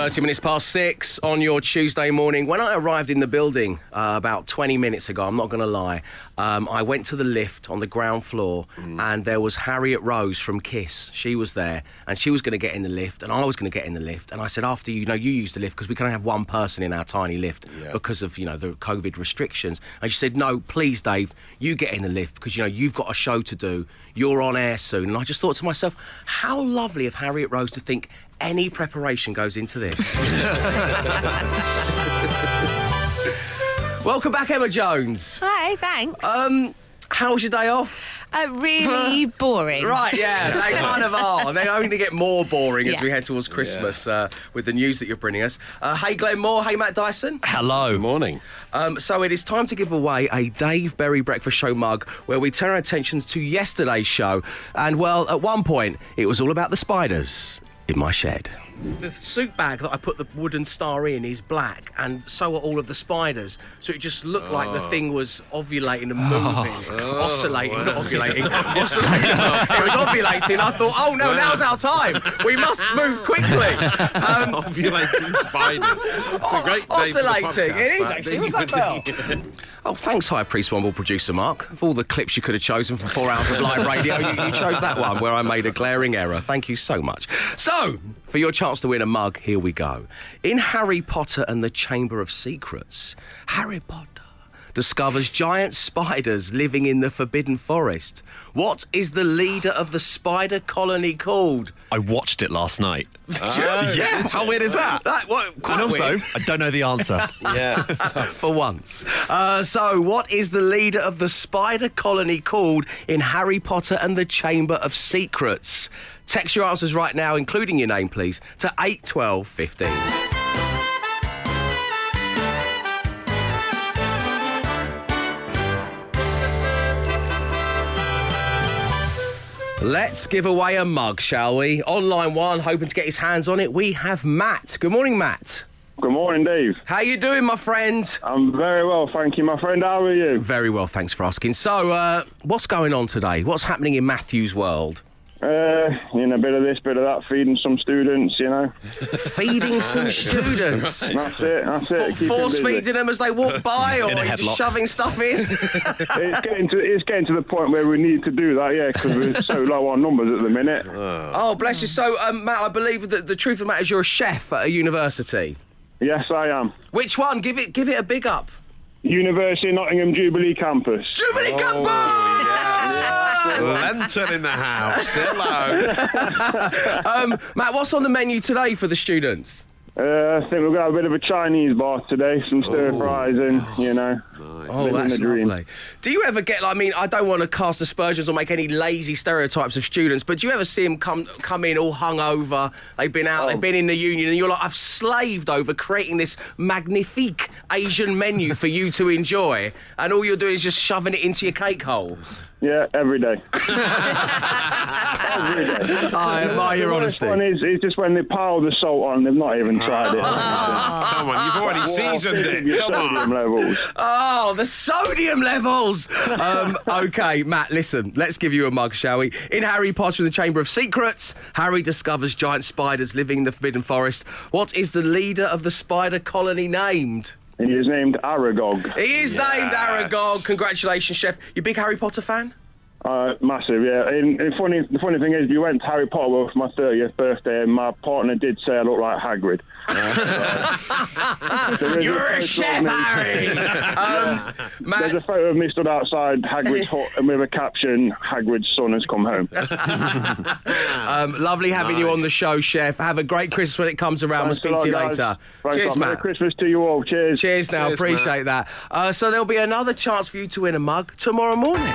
30 minutes past six on your Tuesday morning. When I arrived in the building uh, about 20 minutes ago, I'm not going to lie, um, I went to the lift on the ground floor and there was Harriet Rose from Kiss. She was there and she was going to get in the lift and I was going to get in the lift. And I said, after you know, you use the lift because we can only have one person in our tiny lift Yeah. because of, you know, the COVID restrictions. And she said, no, please, Dave, you get in the lift because, you know, you've got a show to do. You're on air soon. And I just thought to myself, how lovely of Harriet Rose to think any preparation goes into this. Welcome back, Emma Jones. Hi, thanks. Um, how was your day off? uh, really boring. Right, yeah, they kind of are. They're only going to get more boring as Yeah. we head towards Christmas uh, with the news that you're bringing us. Uh, hey, Glenn Moore. Hey, Matt Dyson. Hello. Good morning. Um, so it is time to give away a Dave Berry Breakfast Show mug where we turn our attentions to yesterday's show. And, well, at one point, it was all about the spiders in my shed. The suit bag that I put the wooden star in is black, and so are all of the spiders. So it just looked like the thing was ovulating and moving, oscillating, not ovulating, oscillating. it was ovulating. I thought, oh no, now's our time. We must move quickly. Um, Ovulating spiders. It's a great day for the Oscillating. podcast, It is actually. What's that bell? Oh, thanks, High Priest Womble producer Mark. Of all the clips you could have chosen for four hours of live radio, you, you chose that one where I made a glaring error. Thank you so much. So, for your chance to win a mug, here we go. In Harry Potter and the Chamber of Secrets, Harry Potter discovers giant spiders living in the Forbidden Forest. What is the leader of the spider colony called? I watched it last night. Oh, yeah, how weird is that? That, well, quite and also, weird. I don't know the answer. Yeah. for once. Uh, so, what is the leader of the spider colony called in Harry Potter and the Chamber of Secrets? Text your answers right now, including your name, please, to 81215. Let's give away a mug, shall we? Online one, hoping to get his hands on it. We have Matt. Good morning, Matt. Good morning, Dave. How you doing, my friend? I'm very well, thank you, my friend. How are you? Very well, thanks for asking. So, uh, what's going on today? What's happening in Matthew's world? Uh, you know, a bit of this, bit of that, feeding some students, you know. Feeding some students. That's it, that's it. keeping force busy. feeding them as they walk by, or are you just shoving stuff in? It's getting, to, it's getting to the point where we need to do that, yeah, because we're so low on numbers at the minute. oh, bless you. So, um, Matt, I believe that the truth of the matter is you're a chef at a university. Yes, I am. Which one? Give it, give it a big up. University of Nottingham Jubilee Campus. Jubilee Campus! Lenton in the house. Hello. Um, Matt, what's on the menu today for the students? Uh, I think we're going to have a bit of a Chinese bar today, some stir fries and, you know. Oh, that's dream. lovely. Do you ever get? like, I mean, I don't want to cast aspersions or make any lazy stereotypes of students, but do you ever see them come come in all hungover? They've been out, Oh. they've been in the union, and you're like, I've slaved over creating this magnifique Asian menu for you to enjoy, and all you're doing is just shoving it into your cake hole. Yeah, every day. every day. I admire your the worst honesty. one is, is just when they pile the salt on, they've not even tried it. Come on, you've already seasoned it. Come sodium on. levels. Oh, the sodium levels. Um, okay, Matt, listen, let's give you a mug, shall we? In Harry Potter and the Chamber of Secrets, Harry discovers giant spiders living in the Forbidden Forest. What is the leader of the spider colony named? He is named Aragog. He is named Aragog. Congratulations, chef. You big Harry Potter fan? Uh, massive, yeah. And, and funny, the funny thing is, we went to Harry Potter World for my 30th birthday, and my partner did say I look like Hagrid. Uh, there is You're a photo chef, of me- Harry. um, There's a photo of me stood outside Hagrid's hut and with a caption, Hagrid's son has come home. um, lovely having you on the show, chef. Have a great Christmas when it comes around. Thanks we'll speak to you guys. later. Thanks a Cheers, lot. Merry Christmas to you all. Cheers. Cheers now, Cheers, appreciate that. Uh, so there'll be another chance for you to win a mug tomorrow morning.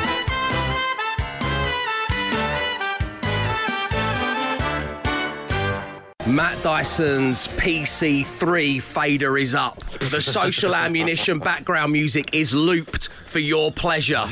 Matt Dyson's PC3 fader is up. The social ammunition background music is looped for your pleasure.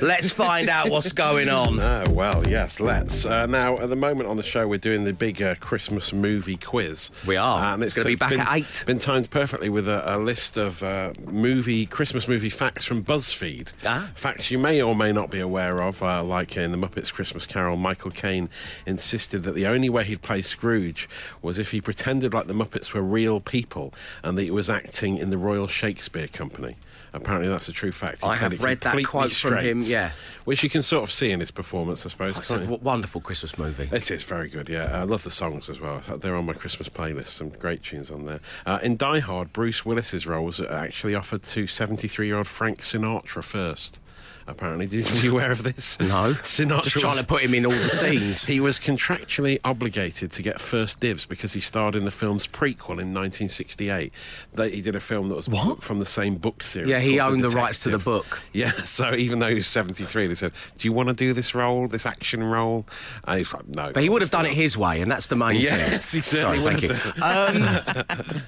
Let's find out what's going on. Oh, well, yes, let's. Uh, now, at the moment on the show, we're doing the big uh, Christmas movie quiz. We are. And It's gonna be back been, at eight. Been timed perfectly with a, a list of uh, movie Christmas movie facts from BuzzFeed. Ah. Facts you may or may not be aware of, uh, like in The Muppets Christmas Carol, Michael Caine insisted that the only way he'd play Scrooge was if he pretended like the Muppets were real people and that he was acting in the Royal Shakespeare Company. Apparently, that's a true fact. He I have read that quote from him, yeah. Which you can sort of see in his performance, I suppose. It's a can't you? w- wonderful Christmas movie. It is very good, yeah. I love the songs as well. They're on my Christmas playlist. Some great tunes on there. Uh, in Die Hard, Bruce Willis's role was actually offered to 73-year-old Frank Sinatra first. Apparently, did you be aware of this? No. Sinatra Just trying was- to put him in all the scenes. He was contractually obligated to get first dibs because he starred in the film's prequel in 1968. They, he did a film that was what? from the same book series. Yeah, he owned the rights to the book. Yeah, so even though he was 73, they said, "Do you want to do this role, this action role?" And he's like, "No." But he would have done it his way, and that's the main thing. Yes, he certainly Sorry, thank you.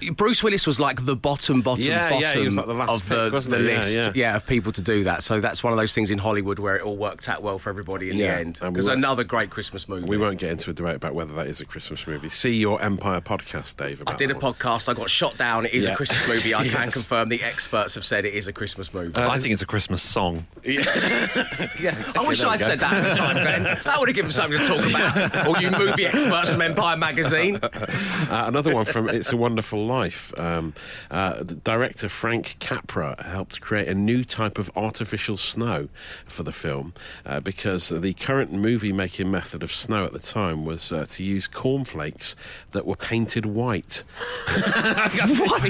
Um, Bruce Willis was like the bottom, bottom, Yeah, bottom yeah, he was like the last of the, pick, the he? Yeah, list, yeah. of people to do that. So that's one of those things in Hollywood where it all worked out well for everybody in Yeah, the end. and we Because another great Christmas movie. We won't get into a debate about whether that is a Christmas movie. See your Empire podcast, Dave. I did a one. podcast. I got shot down. It is Yeah. a Christmas movie. I can confirm the experts have said it is a Christmas movie. I think it's a Christmas song. Yeah, I wish there I'd said that at the time, Glenn. That would have given something to talk about. All you movie experts from Empire magazine. Uh, another one from It's a Wonderful Life. Um, uh, director Frank Capra helped create a new type of artificial snow for the film uh, because the current movie making method of snow at the time was uh, to use cornflakes that were painted white. what?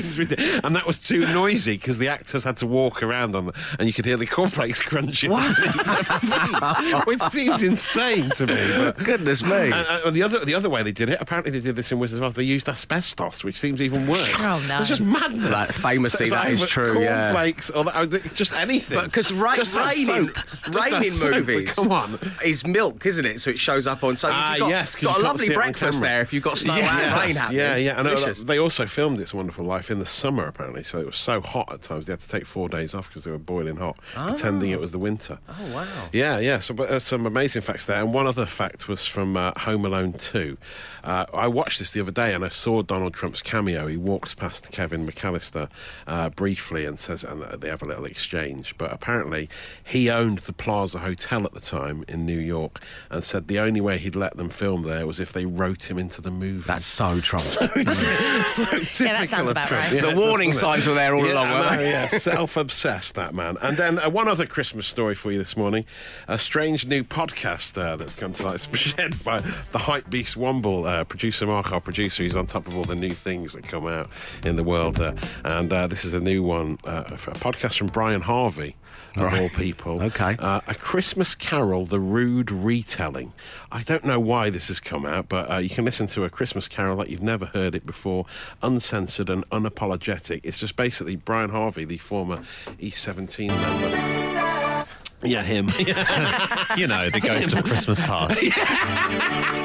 And that was too noisy because the actors had to walk around on the, and you could hear the cornflakes crunching. Which seems insane to me. But Goodness me. uh, the other the other way they did it, apparently they did this in Wizards of Oz. They used asbestos, which seems even worse. Oh, no. It's just madness. That- famously, it's that is either true, yeah. Cornflakes or that, just anything. Because right, Just have rain, in, soap. Rain in soap, movies Come on. is milk, isn't it? So it shows up on. So Ah, you've got, yes, got a lovely see it on breakfast there if you've got snow and Yes. rain happening. Yeah, yeah. And uh, they also filmed It's a Wonderful Life in the summer, apparently. So it was so hot at times they had to take four days off because they were boiling hot, pretending it was the winter. Oh wow. Yeah, yeah. So, but, uh, some amazing facts there. And one other fact was from uh, Home Alone 2. Uh, I watched this the other day and I saw Donald Trump's cameo. He walks past Kevin McCallister uh, briefly and says, and they have a little exchange. But apparently, he owned the Plaza Hotel at the time in New York and said the only way he'd let them film there was if they wrote him into the movie. That's so Trump. so typical sounds of about Trump. right. Yeah, the warning signs were there all yeah, along, I weren't they? yeah, self-obsessed that man. And then uh, one other Christmas story for you this morning: a strange new podcast uh, that's come to light, shed by the hype beast Womble, uh, producer Mark, our producer. He's on top of all the new things that come out in the world, uh, and uh, this is a new one, uh, a podcast from Brian Harvey. Of all people. Okay. Uh, a Christmas Carol, the rude retelling. I don't know why this has come out, but uh, you can listen to a Christmas Carol like you've never heard it before, uncensored and unapologetic. It's just basically Brian Harvey, the former E17 member. Yeah, him. You know, the ghost of Christmas past.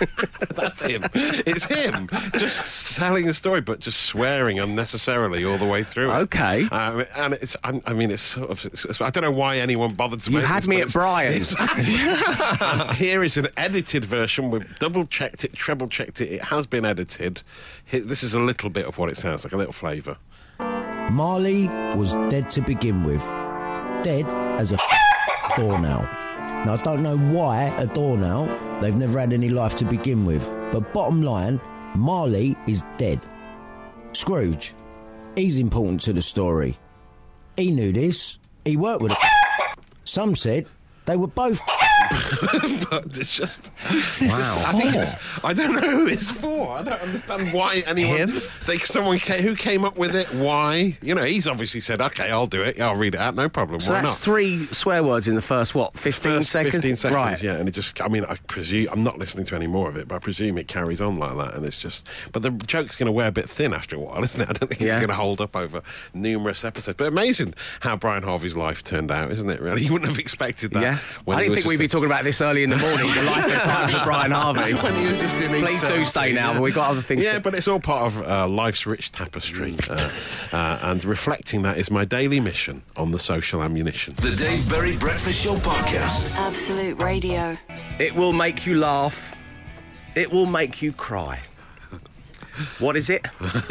That's him. It's him. Just telling the story, but just swearing unnecessarily all the way through. it. Okay. Um, and it's, I, I mean, it's sort of, it's, I don't know why anyone bothered to You make had this, me but at it's- Brian's. it's- here is an edited version. We've double checked it, treble checked it. It has been edited. Here, this is a little bit of what it sounds like, a little flavour. Marley was dead to begin with. Dead as a doornail. Now, I don't know why a doornail. They've never had any life to begin with. But bottom line, Marley is dead. Scrooge, he's important to the story. He knew this. He worked with Some said they were both but it's just. It's I think it's. I don't know who it's for. I don't understand why anyone. Him? They, someone came, who came up with it. Why? You know, he's obviously said, "Okay, I'll do it. Yeah, I'll read it out. No problem. So why that's not?" three swear words in the first what? Fifteen First seconds. 15 seconds, Right. yeah. And it just, I mean, I presume, I'm not listening to any more of it, but I presume it carries on like that. And it's just, but the joke's going to wear a bit thin after a while, isn't it? I don't think Yeah. it's going to hold up over numerous episodes. But amazing how Brian Harvey's life turned out, isn't it, really? You wouldn't have expected that. Yeah. when I didn't think we'd be a- talking about this early in the morning, the life and times of Brian Harvey. when he was just in Please do 17, stay now, but we've got other things Yeah, to- but it's all part of uh, life's rich tapestry. Uh, uh, and reflecting that is my daily mission on the social ammunition. The Dave Berry Breakfast Show Podcast. Absolute Radio. It will make you laugh. It will make you cry. What is it?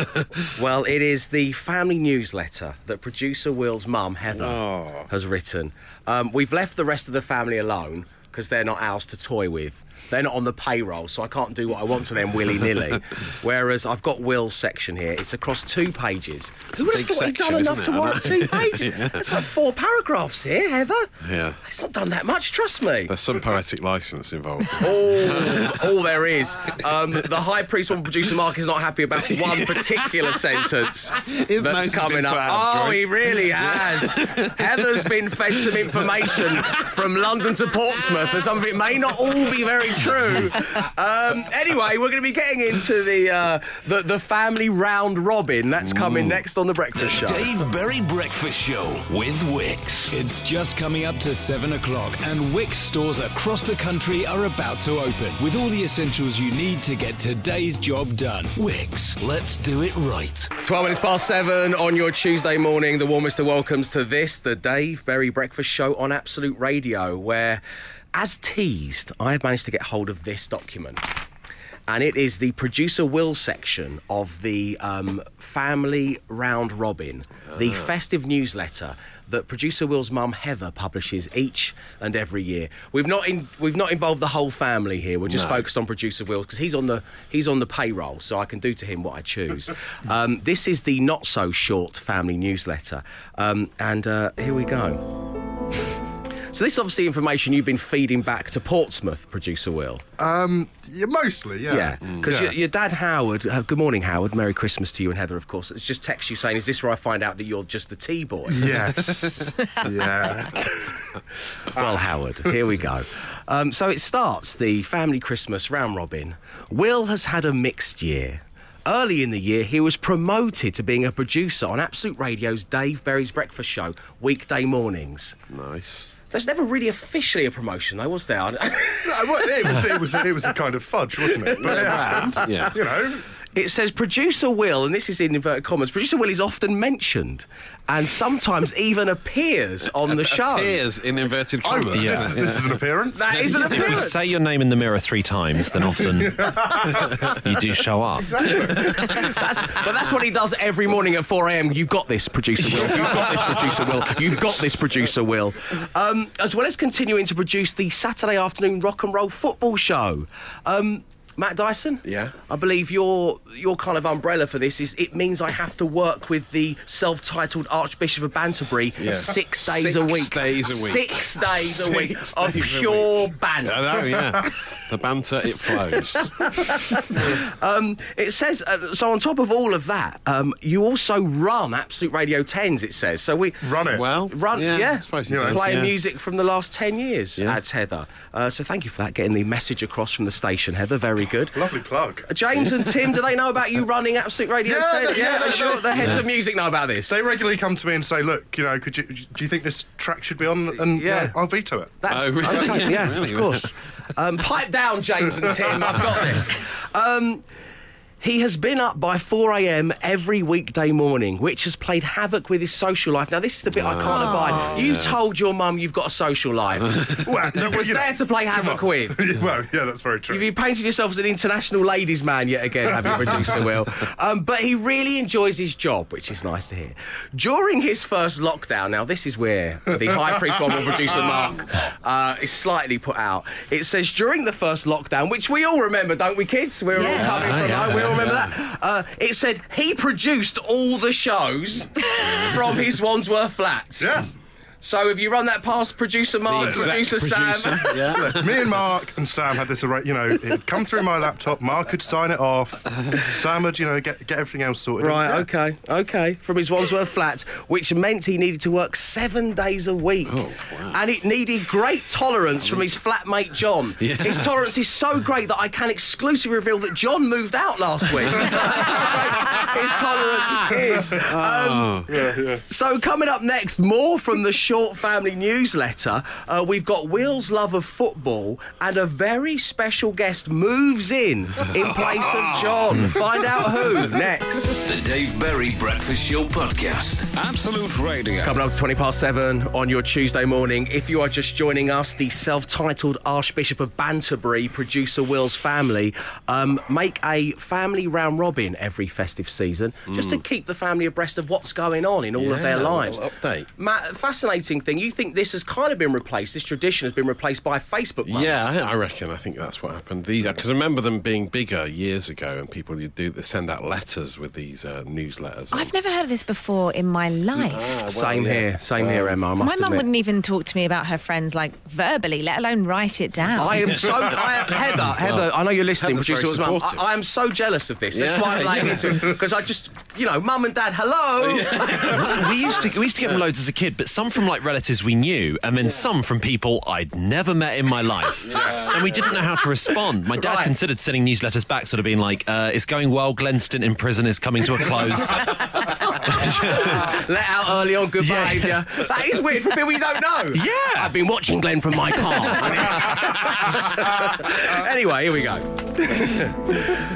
well, it is the family newsletter that producer Will's mum, Heather, Oh. has written. Um, we've left the rest of the family alone because they're not ours to toy with. They're not on the payroll, so I can't do what I want to them willy nilly. Whereas I've got Will's section here. It's across two pages. Who would have thought he'd done enough to it? I write know. two pages? It's like four paragraphs here, Heather. Yeah. It's not done that much, trust me. There's some poetic license involved. all, all there is. Um, the high priest Womble producer Mark is not happy about one particular sentence His that's coming up. Oh, he really has. Heather's been fed some information from London to Portsmouth, and some of it may not all be very true. Um, anyway, we're going to be getting into the, uh, the the family round robin. That's coming next on the Breakfast Show. Dave Berry Breakfast Show with Wickes. It's just coming up to 7 o'clock, and Wickes stores across the country are about to open with all the essentials you need to get today's job done. Wickes, let's do it right. 12 minutes past seven on your Tuesday morning. The warmest of welcomes to this, the Dave Berry Breakfast Show on Absolute Radio, where, as teased, I have managed to get hold of this document. And it is the producer will section of the um, Family Round Robin, the festive newsletter that producer Will's mum Heather publishes each and every year. We've not in, we've not involved the whole family here. We're just No. focused on producer Will because he's on the he's on the payroll, so I can do to him what I choose. um, this is the not so short family newsletter, um, and uh, here we go. So this is obviously information you've been feeding back to Portsmouth, producer Will. Um, yeah, mostly, yeah. Yeah, because Yeah. your, your dad Howard. Uh, good morning, Howard. Merry Christmas to you and Heather, of course. It's just text you saying, "Is this where I find out that you're just the tea boy?" Yes. yeah. Well, Howard, here we go. Um, so it starts the family Christmas round robin. Will has had a mixed year. Early in the year, he was promoted to being a producer on Absolute Radio's Dave Berry's Breakfast Show, weekday mornings. nice. There's never really officially a promotion, though, was there? No, well, it, was, it, was, it was a kind of fudge, wasn't it? But it happened. Yeah. You know. It says producer Will, and this is in inverted commas, producer Will is often mentioned and sometimes even appears on the show. Appears in inverted commas. Yeah. this, this is an appearance. That is an appearance. If you say your name in the mirror three times, then often you do show up. That's, but that's what he does every morning at 4 a.m. You've got this, producer Will. You've got this, producer Will. You've got this, producer Will. Um, as well as continuing to produce the Saturday afternoon rock and roll football show. Um, Matt Dyson? Yeah? I believe your your kind of umbrella for this is it means I have to work with the self-titled Archbishop of Banterbury six days Six a week. days a week. Six days a week Six of a pure week. banter. I know, yeah. the banter, it flows. Um, it says uh, so. On top of all of that, um, you also run Absolute Radio Tens. It says so. We Run it. Well, run, yeah, yeah, I suppose You know, does, playing yeah. music from the last ten years. Yeah. Adds Heather. Uh, so thank you for that, getting the message across from the station, Heather. Very good. Lovely plug. Uh, James and Tim, do they know about you running Absolute Radio Yeah, 10? yeah, I'm they- sure the heads of music know about this. They regularly come to me and say, "Look, you know, could you do you think this track should be on?" And Yeah. yeah, I'll veto it. That's Oh, really? okay, yeah, Really? of course. Um, pipe down, James and Tim. I've got this. Um, he has been up by 4 a.m. every weekday morning, which has played havoc with his social life. Now, this is the bit I can't abide. You've told your mum you've got a social life Well, that was you know- there to play havoc with. well, yeah, that's very true. Have you painted yourself as an international ladies' man yet again, have you, producer Will? Um, but he really enjoys his job, which is nice to hear. During his first lockdown, now this is where the High Priest one will producer Mark uh, is slightly put out. It says during the first lockdown, which we all remember, don't we, kids? We're Yes. all coming from home. All remember that. Uh, it said he produced all the shows from his Wandsworth flats. Yeah. So if you run that past producer Mark, exact producer, Sam. producer, yeah. Me and Mark and Sam had this arra- You know, it'd come through my laptop. Mark could sign it off. Sam would, you know, get get everything else sorted. Right, Yeah. okay, okay. From his Wandsworth flat, which meant he needed to work seven days a week. Oh, wow. And it needed great tolerance from his flatmate John. His tolerance is so great that I can exclusively reveal that John moved out last week. his tolerance is. Um, So, coming up next, more from the Short Family newsletter. Uh, we've got Will's love of football, and a very special guest moves in in place of John. Find out who next. The Dave Berry Breakfast Show Podcast. Absolute Radio. Coming up to 20 past seven on your Tuesday morning. If you are just joining us, the self titled Archbishop of Banterbury, producer Will's family, um, make a family round robin every festive season just to keep the family abreast of what's going on in all of their lives. update. Matt, fascinating thing. You think this has kind of been replaced, this tradition has been replaced by Facebook months? Yeah, I, I reckon. I think that's what happened. These because I remember them being bigger years ago, and people you do they send out letters with these uh, newsletters. I've never heard of this before in my life. Ah, well, Same yeah. here, same here, Emma. I my mum wouldn't even talk to me about her friends like verbally, let alone write it down. I am so I am, Heather. Heather, I know you're listening. Heather's Producer very Will's mum. I, I am so jealous of this. That's why I'm laying yeah. into it because I just, you know, mum and dad, hello. we used to we used to get them loads as a kid, but some from like relatives we knew, and then some from people I'd never met in my life, and we didn't know how to respond. My dad Right. considered sending newsletters back, sort of being like, uh, "It's going well. Glenston in prison is coming to a close." Let out early on good Yeah. behaviour. That is weird for people you don't know. Yeah. I've been watching Glenn from my car. anyway, here we go.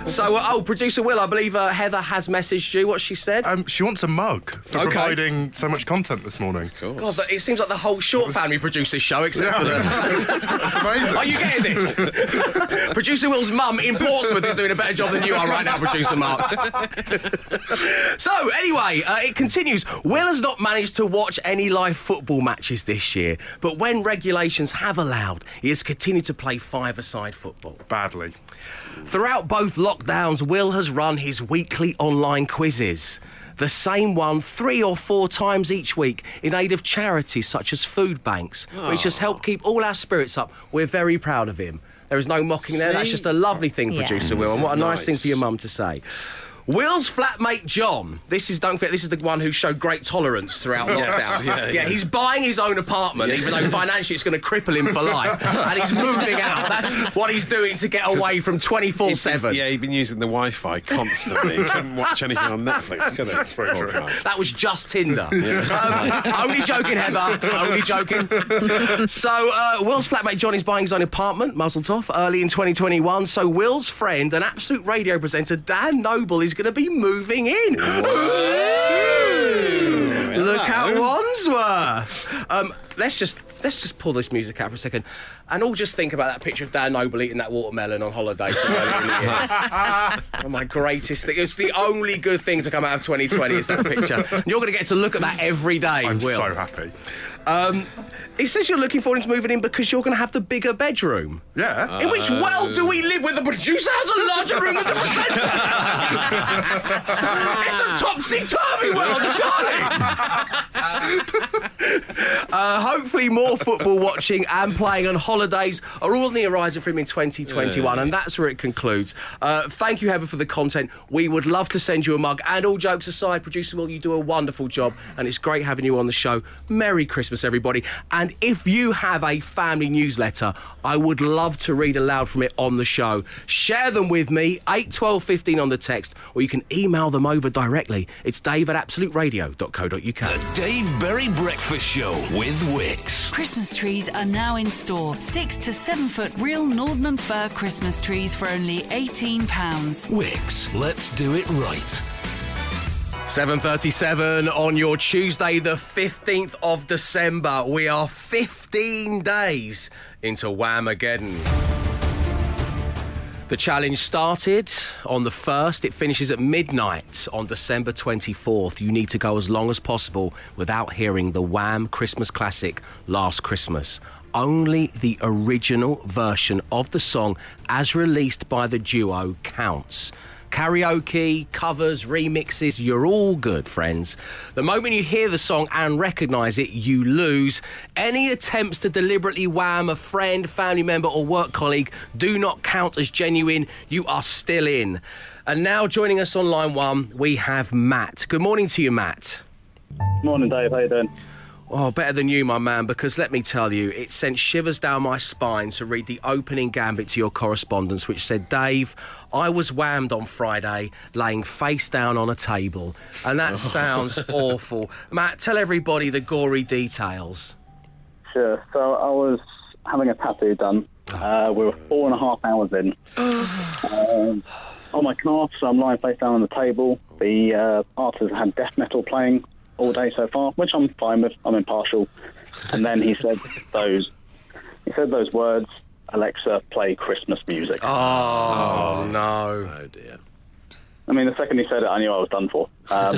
so, uh, oh, producer Will, I believe uh, Heather has messaged you. What she said? Um, she wants a mug for Okay. providing so much content this morning. Of God, course. but it seems like the whole short family produces show, except for the. That's amazing. Are you getting this? producer Will's mum in Portsmouth is doing a better job than you are right now, producer Mark. so, anyway, uh, it continues. Will has not managed to watch any live football matches this year, but when regulations have allowed, he has continued to play five-a-side football. Badly. Throughout both lockdowns, Will has run his weekly online quizzes. The same one three or four times each week in aid of charities such as food banks, which has helped keep all our spirits up. We're very proud of him. There is no mocking there. That's just a lovely thing, Yeah. producer Will, and what a nice, nice. thing for your mum to say. Will's flatmate John. This is don't forget. This is the one who showed great tolerance throughout lockdown. yeah, yeah. he's buying his own apartment, even though financially it's going to cripple him for life, and he's moving out. That's what he's doing to get away from twenty four seven. Yeah, he'd been using the Wi-Fi constantly. he couldn't watch anything on Netflix, could he? True. That was just Tinder. Um, only joking, Heather. Only joking. so, uh, Will's flatmate John is buying his own apartment, Mazel tov, early in 2021. So, Will's friend an absolute radio presenter Dan Noble is going to be moving in. Look at Wandsworth. Um, let's just let's just pull this music out for a second, and all just think about that picture of Dan Noble eating that watermelon on holiday. From earlier in the year. One of my greatest thing. It's the only good thing to come out of 2020 is that picture. And you're going to get to look at that every day. I'm Will. so happy. Um, it says you're looking forward to moving in because you're going to have the bigger bedroom. Yeah. In which world do we live where the producer has a larger room than the presenter? it's a topsy-turvy world, surely. uh, hopefully, more football watching and playing on holidays are all on the horizon for him in 2021, and that's where it concludes. Uh, thank you, Heather, for the content. We would love to send you a mug. And all jokes aside, producer Will, you do a wonderful job, and it's great having you on the show. Merry Christmas, everybody. And if you have a family newsletter, I would love to read aloud from it on the show. Share them with me, 8 12 15 on the text, or you can email them over directly. It's dave at absoluteradio.co.uk. The Dave Berry Breakfast Show with Wickes. Christmas trees are now in store. Six to seven foot real Nordmann fir Christmas trees for only £18. Wickes, let's do it right. 7.37 on your Tuesday, the 15th of December. We are 15 days into Whamageddon. The challenge started on the 1st. It finishes at midnight on December 24th. You need to go as long as possible without hearing the Wham Christmas classic Last Christmas. Only the original version of the song, as released by the duo, counts. Karaoke, covers, remixes, you're all good, friends. The moment you hear the song and recognise it, you lose. Any attempts to deliberately wham a friend, family member, or work colleague do not count as genuine. You are still in. And now joining us on line one, we have Matt. Good morning to you, Matt. Morning, Dave. How you doing? Oh, better than you, my man, because let me tell you, it sent shivers down my spine to read the opening gambit to your correspondence, which said, Dave, I was whammed on Friday, laying face down on a table. And that sounds awful. Matt, tell everybody the gory details. Sure. So I was having a tattoo done. Uh, we were four and a half hours in. um, on my calf, so I'm lying face down on the table. The uh, artist had death metal playing all day so far, which I'm fine with. I'm impartial. And then he said those. He said those words. Alexa, play Christmas music. Oh, no. Oh dear. I mean, the second he said it, I knew I was done for. Um,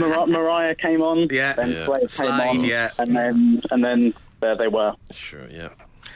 Mar- Mariah came on, Yeah. then Yeah. Slade came Slade, on, yeah. and then and then there they were. Sure, yeah.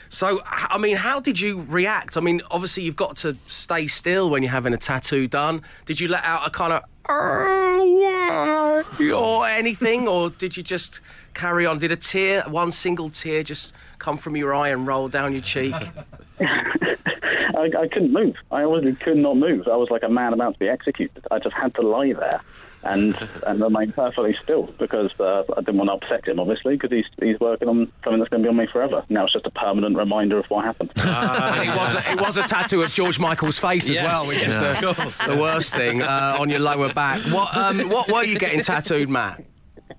So, I mean, how did you react? I mean, obviously, you've got to stay still when you're having a tattoo done. Did you let out a kind of oh, or anything, or did you just carry on? Did a tear, one single tear, just come from your eye and roll down your cheek? I, I couldn't move. I honestly could not move. I was like a man about to be executed. I just had to lie there and and remain perfectly still because uh, I didn't want to upset him, obviously, because he's he's working on something that's going to be on me forever. Now it's just a permanent reminder of what happened. and it was, a, it was a tattoo of George Michael's face as well, which yeah, of is the, the worst thing uh, on your lower back. What um, what were you getting tattooed, Matt?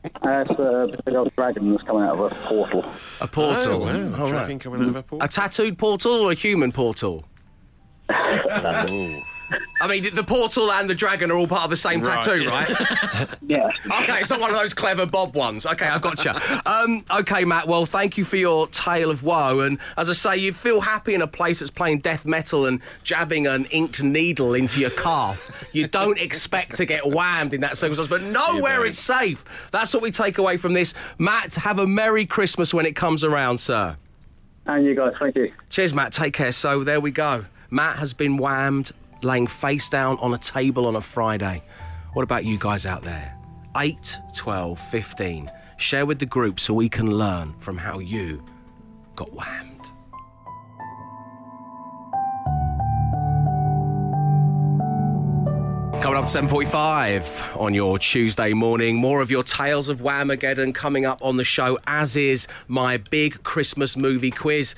Uh, it's a big old dragon that's coming out of a portal. A portal. Oh, wow. All right. Dragon coming out of a portal. A tattooed portal or a human portal? Ooh. I mean, the portal and the dragon are all part of the same Right, tattoo, yeah. right? Yeah. okay, it's not one of those clever Bob ones. Okay, I've gotcha. Um, okay, Matt. Well, thank you for your tale of woe. And as I say, you feel happy in a place that's playing death metal and jabbing an inked needle into your calf. You don't expect to get whammed in that circumstance, but nowhere don't. is safe. That's what we take away from this. Matt, have a merry Christmas when it comes around, sir. And you guys, thank you. Cheers, Matt. Take care. So there we go. Matt has been whammed, laying face down on a table on a Friday. What about you guys out there? 8, 12, 15. Share with the group so we can learn from how you got whammed. Coming up at 7.45 on your Tuesday morning. More of your Tales of Whamageddon coming up on the show, as is my big Christmas movie quiz.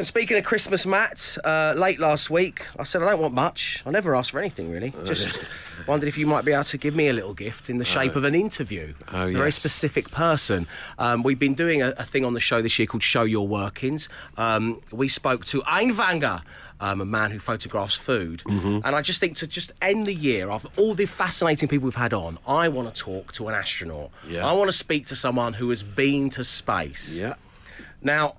And speaking of Christmas, Matt, uh, late last week, I said I don't want much. I never asked for anything, really. Just wondered if you might be able to give me a little gift in the shape of an interview. Oh, a very yes. specific person. Um, we've been doing a, a thing on the show this year called Show Your Workings. Um, we spoke to Einwanger, um, a man who photographs food. Mm-hmm. And I just think to just end the year of all the fascinating people we've had on, I want to talk to an astronaut. Yeah. I want to speak to someone who has been to space. Yeah. Now,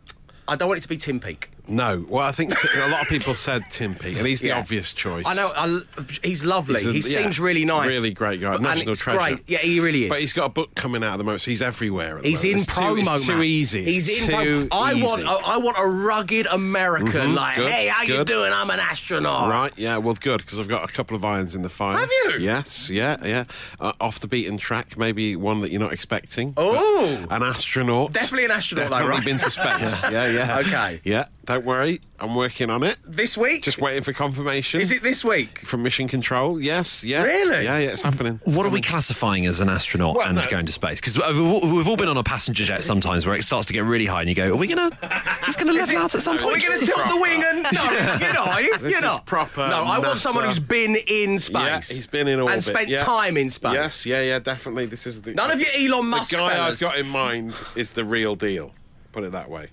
I don't want it to be Tim Peake. No. Well, I think t- a lot of people said Tim Peake, and he's the Yeah. obvious choice. I know. I, he's lovely. He's he yeah, seems really nice. Really great guy. And National it's treasure. Great. Yeah, he really is. But he's got a book coming out at the moment, so he's everywhere. At the He's moment. in It's too, promo, It's too man. easy. He's in too promo. I want. easy. I want a rugged American. Mhm, Like, good, hey, how you good. doing? I'm an astronaut. Right, yeah, well, good, because I've got a couple of irons in the fire. Have you? Yes, yeah, yeah. Uh, off the beaten track, maybe one that you're not expecting. Oh. An astronaut. Definitely an astronaut, though, Definitely right? been to space. yeah, yeah. Okay. Yeah, don't worry, I'm working on it. This week? Just waiting for confirmation. Is it this week? From Mission Control, yes, yeah. Really? Yeah, yeah, it's happening. It's What are we classifying as an astronaut Well, and no. going to space? Because we've, we've all been on a passenger jet sometimes where it starts to get really high and you go, are we going to, is this going to level out at some point? Are we going to tilt the wing and no? You're not. Are you? This You're is not. proper No, I want someone who's been in space. Yeah, he's been in orbit. and spent yeah. time in space. Yes, yeah, yeah, definitely. This is the None of your Elon Musk The guy fellas. I've got in mind is the real deal. Put it that way.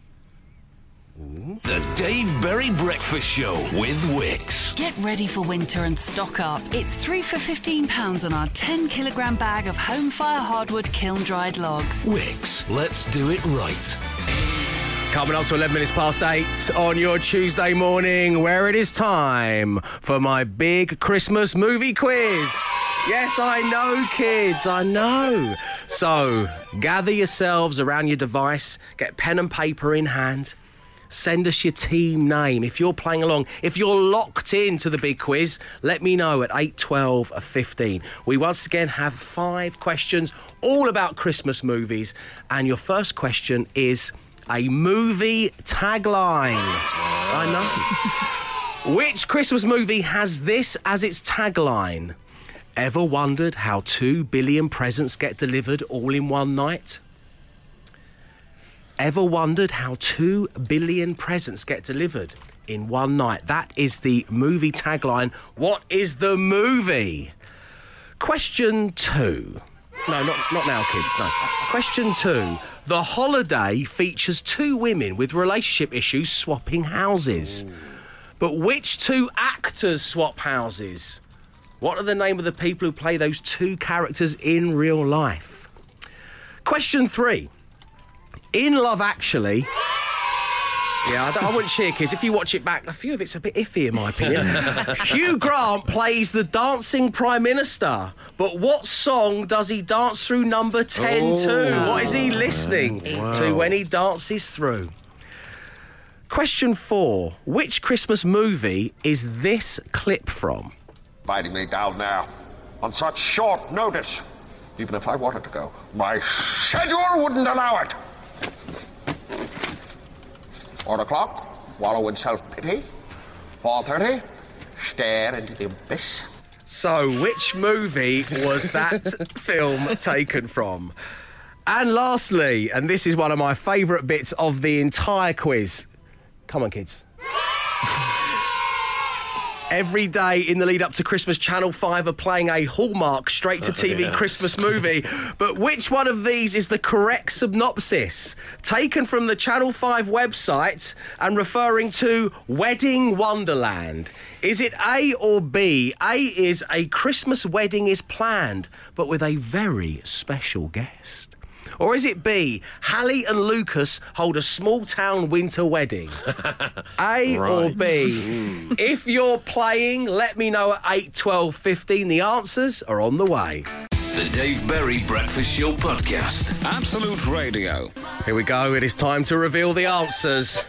The Dave Berry Breakfast Show with Wickes. Get ready for winter and stock up. It's three for £15 on our 10 kilogram bag of home fire hardwood kiln dried logs. Wickes, let's do it right. Coming up to 11 minutes past 8 on your Tuesday morning, where it is time for my big Christmas movie quiz. Yes, I know, kids, I know. So, gather yourselves around your device, get pen and paper in hand. Send us your team name. If you're playing along, if you're locked in to the big quiz, let me know at 8, 12, or 15. We once again have five questions all about Christmas movies. And your first question is a movie tagline. I know. Which Christmas movie has this as its tagline? ever wondered how two billion presents get delivered all in one night? Ever wondered how two billion presents get delivered in one night? That is the movie tagline. What is the movie? Question two. No, not, not now, kids. No. Question two. The holiday features two women with relationship issues swapping houses. But which two actors swap houses? What are the name of the people who play those two characters in real life? Question three. In Love Actually. Yeah, I, don't- I wouldn't cheer, kids. If you watch it back, a few of it's a bit iffy, in my opinion. Hugh Grant plays the dancing Prime Minister, but what song does he dance through number 10 to? What is he listening to when he dances through? Question four Which Christmas movie is this clip from? Inviting me down now on such short notice. Even if I wanted to go, my schedule wouldn't allow it. Four o'clock, wallow in self-pity. Four thirty, stare into the abyss. So, which movie was that film taken from? And lastly, and this is one of my favourite bits of the entire quiz. Come on, kids. Every day in the lead up to Christmas, Channel 5 are playing a Hallmark straight to TV Yeah. Christmas movie. But which one of these is the correct synopsis? Taken from the Channel 5 website and referring to Wedding Wonderland. Is it A or B? A is a Christmas wedding is planned, but with a very special guest. Or is it B? Hallie and Lucas hold a small town winter wedding. A or B? Hmm. if you're playing, let me know at 8, 12, 15. The answers are on the way. The Dave Berry Breakfast Show Podcast. Absolute Radio. Here we go. It is time to reveal the answers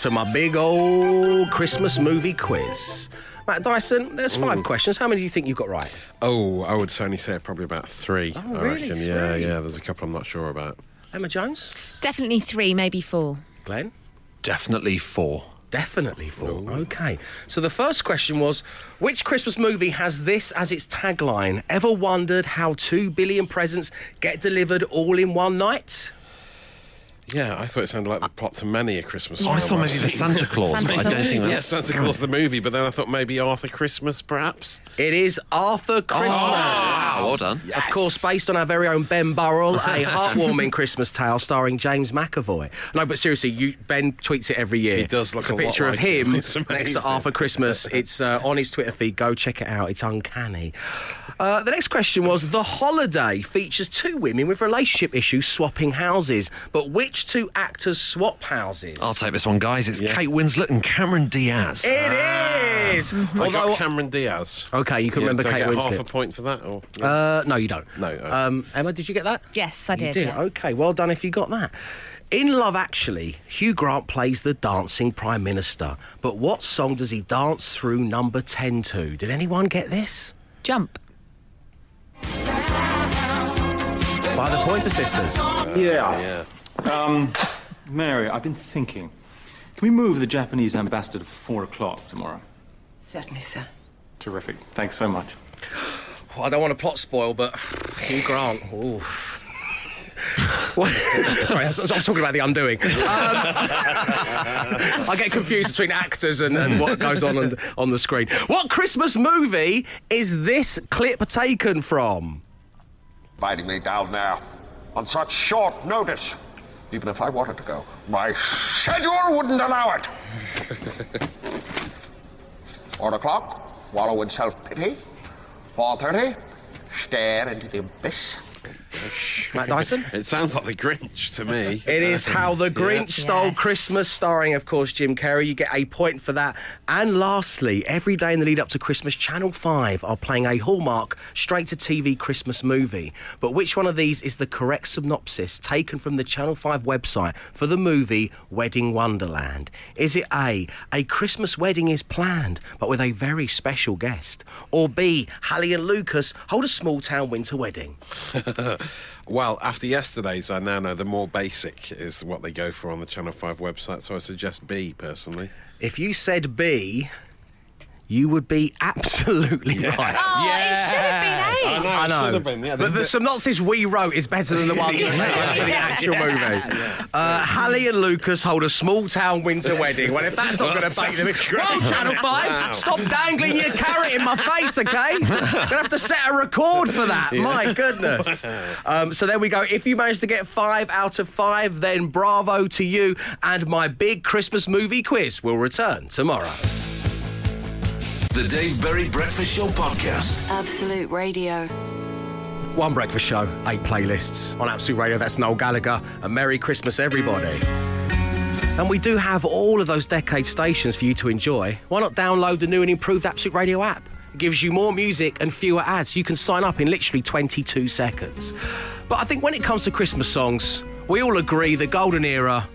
to my big old Christmas movie quiz. Matt Dyson, there's five Ooh. questions. How many do you think you've got right? Oh, I would certainly say probably about three. Oh, I Oh, really? reckon. Yeah, Three? yeah. There's a couple I'm not sure about. Emma Jones? Definitely three, maybe four. Glenn? Definitely four. Definitely four. Okay. So the first question was which Christmas movie has this as its tagline? Ever wondered how two billion presents get delivered all in one night? Yeah, I thought it sounded like the plot to many a Christmas. Oh, I Carol thought maybe the Santa Claus, but I don't think Yes, that's- Santa Claus the movie, but then I thought maybe Arthur Christmas, perhaps. It is Arthur Christmas. wow, well done. Yes. Of course, based on our very own Ben Burrell, a heartwarming Christmas tale starring James McAvoy. No, but seriously, you, Ben tweets it every year. He does look it's a, a lot picture of like him. him It's next to Arthur Christmas. It's uh, on his Twitter feed. Go check it out. It's uncanny. Uh, the next question was The Holiday features two women with relationship issues swapping houses. But which two actors swap houses? I'll take this one, guys. It's Kate Winslet and Cameron Diaz. It is. I Although, got Cameron Diaz. okay, you can Yeah, remember do I Kate get Winslet. half a point for that? Or Uh, no, you don't. No. uh, Um, Emma, did you get that? Yes, I You did. did. yeah. Okay, well done if you got that. In Love Actually, Hugh Grant plays the dancing Prime Minister. But what song does he dance through number 10 to? Did anyone get this? Jump. By the Pointer Sisters. Yeah. Um, Mary, I've been thinking. Can we move the Japanese ambassador to four o'clock tomorrow? Certainly, sir. Terrific. Thanks so much. Well, I don't want to plot spoil, but Hugh Grant. Ooh. Sorry, I was, I was talking about the undoing. Um, I get confused between actors and, and what goes on, on on the screen. What Christmas movie is this clip taken from? Inviting me down now on such short notice. Even if I wanted to go, my schedule wouldn't allow it. Four o'clock, wallow in self-pity. Four thirty, stare into the abyss. Matt Dyson? It sounds like the Grinch to me. It is How the Grinch Yeah. Stole Christmas, starring, of course, Jim Carrey. You get a point for that. And lastly, every day in the lead up to Christmas, Channel 5 are playing a Hallmark straight to TV Christmas movie. But which one of these is the correct synopsis taken from the Channel 5 website for the movie Wedding Wonderland? Is it A, a Christmas wedding is planned, but with a very special guest? Or B, Hallie and Lucas hold a small town winter wedding? well, after yesterday's, I now know the more basic is what they go for on the Channel 5 website, so I suggest B personally. If you said B, you would be absolutely right. Oh, it should have been eight. I know, I it know. should have been, yeah, but the- the synopsis we wrote is better than the one that for the actual movie. Uh, Hallie and Lucas hold a small town winter wedding. Well, if that's not going to That bake them, sounds well, great. Channel Five, Wow. stop dangling your carrot in my face, okay? Gonna have to set a record for that. My goodness. Um, so there we go. If you manage to get five out of five, then bravo to you. And my big Christmas movie quiz will return tomorrow. The Dave Berry Breakfast Show Podcast. Absolute Radio. One breakfast show, eight playlists on Absolute Radio. That's Noel Gallagher. And Merry Christmas, everybody. And we do have all of those decade stations for you to enjoy. Why not download the new and improved Absolute Radio app? It gives you more music and fewer ads. You can sign up in literally 22 seconds. But I think when it comes to Christmas songs, we all agree the golden era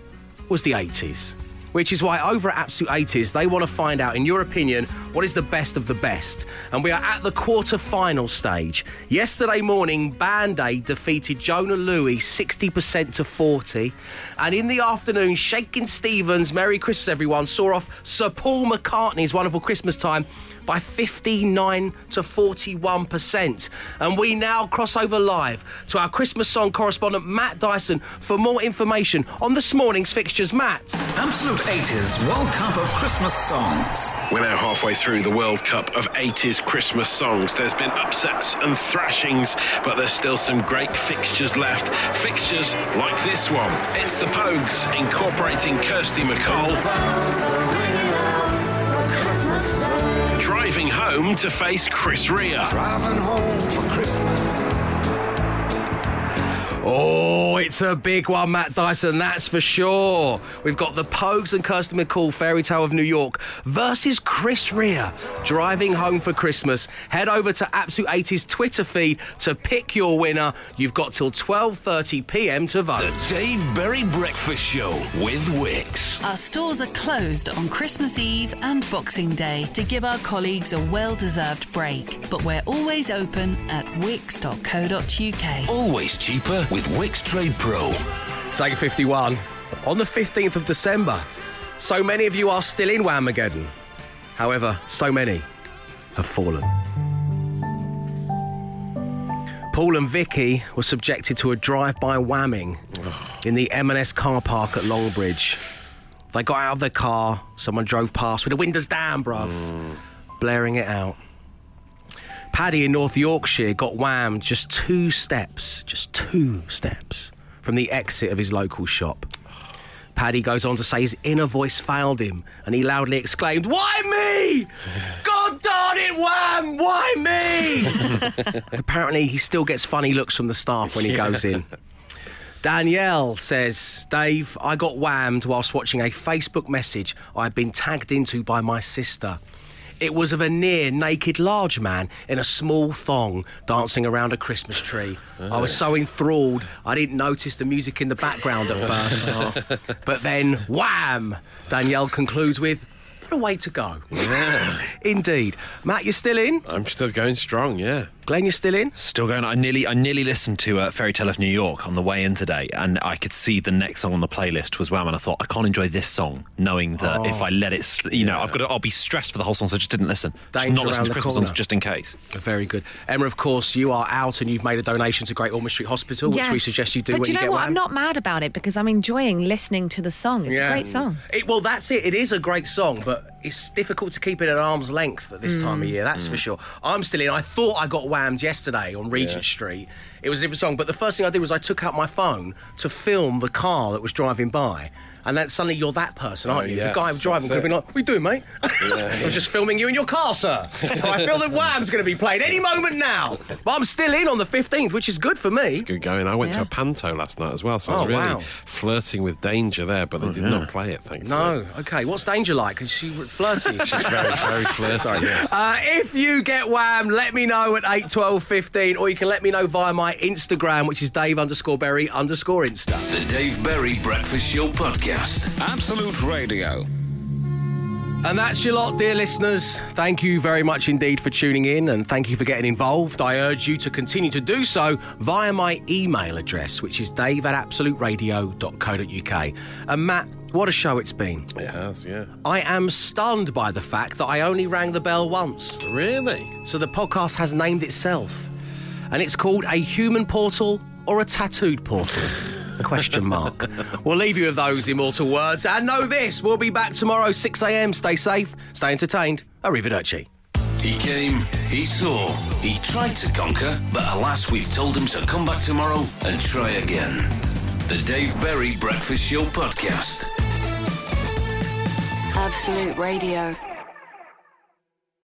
was the 80s. Which is why over at Absolute 80s, they want to find out, in your opinion, what is the best of the best. And we are at the quarter final stage. Yesterday morning, Band Aid defeated Jona Lewie 60% to 40. And in the afternoon, Shakin' Stevens, Merry Christmas everyone, saw off Sir Paul McCartney's Wonderful Christmas Time by 59 to 41%. And we now cross over live to our Christmas song correspondent, Matt Dyson, for more information on this morning's fixtures. Matt. Absolute 80s World Cup of Christmas songs. We're now halfway through the World Cup of 80s Christmas songs. There's been upsets and thrashings, but there's still some great fixtures left. Fixtures like this one. It's the Pogues incorporating Kirsty MacColl. Driving home to face Chris Rea. Oh, it's a big one, Matt Dyson, that's for sure. We've got the Pogues and Kirsten MacColl Fairy Tale of New York versus Chris Rea driving home for Christmas. Head over to Absolute 80's Twitter feed to pick your winner. You've got till 12:30 p.m. to vote. The Dave Berry Breakfast Show with Wickes. Our stores are closed on Christmas Eve and Boxing Day to give our colleagues a well deserved break. But we're always open at wickes.co.uk. Always cheaper with Wickes Trade Pro. Saga 51 on the 15th of December. So many of you are still in Whamageddon. However, so many have fallen. Paul and Vicky were subjected to a drive-by whamming in the M&S car park at Longbridge. They got out of their car, someone drove past with the windows down, bruv, mm. blaring it out. Paddy in North Yorkshire got whammed just two steps, just two steps from the exit of his local shop. Paddy goes on to say his inner voice failed him and he loudly exclaimed, Why me? God darn it, Wham! Why me? Apparently, he still gets funny looks from the staff when he goes in. Danielle says, Dave, I got whammed whilst watching a Facebook message I'd been tagged into by my sister. It was of a near naked large man in a small thong dancing around a Christmas tree. I was so enthralled, I didn't notice the music in the background at first. but then, wham! Danielle concludes with, What a way to go. Indeed. Matt, you're still in? I'm still going strong, yeah. Glenn, you're still in? Still going. I nearly, I nearly listened to uh, Fairy Tale of New York on the way in today, and I could see the next song on the playlist was Wham, and I thought I can't enjoy this song, knowing that Oh. if I let it, sl- you know, I've got to, I'll be stressed for the whole song, so I just didn't listen. Just Danger not listen to the Christmas corner. songs just in case. Very good. Emma, of course, you are out and you've made a donation to Great Ormond Street Hospital, which we suggest you do But when you you, know get what? whammed. I'm not mad about it because I'm enjoying listening to the song. It's a great song. It, well, that's it. It is a great song, but it's difficult to keep it at arm's length at this time of Mm. year, that's for sure. I'm still in. I thought I got whammed yesterday on Regent Street. It was a different song, but the first thing I did was I took out my phone to film the car that was driving by. And then suddenly you're that person, aren't Oh, you? yes, the guy driving that's could be it. like, "What are you doing, mate?" I was just filming you in your car, sir. I feel that Wham's going to be played any moment now, but I'm still in on the 15th, which is good for me. It's good going. I went Yeah. to a panto last night as well, so I Oh, was really wow. flirting with danger there, but they did not play it, thankfully. No, okay. What's Danger like? Is she flirty? She's very, very flirty. yeah. Uh, if you get wham, let me know at 8, 12, 15, or you can let me know via my Instagram, which is Dave underscore Berry underscore Insta. The Dave Berry Breakfast Show Podcast. Absolute Radio. And that's your lot, dear listeners. Thank you very much indeed for tuning in and thank you for getting involved. I urge you to continue to do so via my email address, which is dave at absoluteradio.co.uk. And Matt, What a show it's been. It has, yeah. I am stunned by the fact that I only rang the bell once. Really? So the podcast has named itself. And it's called A Human Portal or a Tattooed Portal? The question mark. we'll leave you with those immortal words. And know this we'll be back tomorrow, 6 a.m. Stay safe, stay entertained. Arrivederci. He came, he saw, he tried to conquer, but alas, we've told him to come back tomorrow and try again. The Dave Berry Breakfast Show Podcast. Absolute Radio.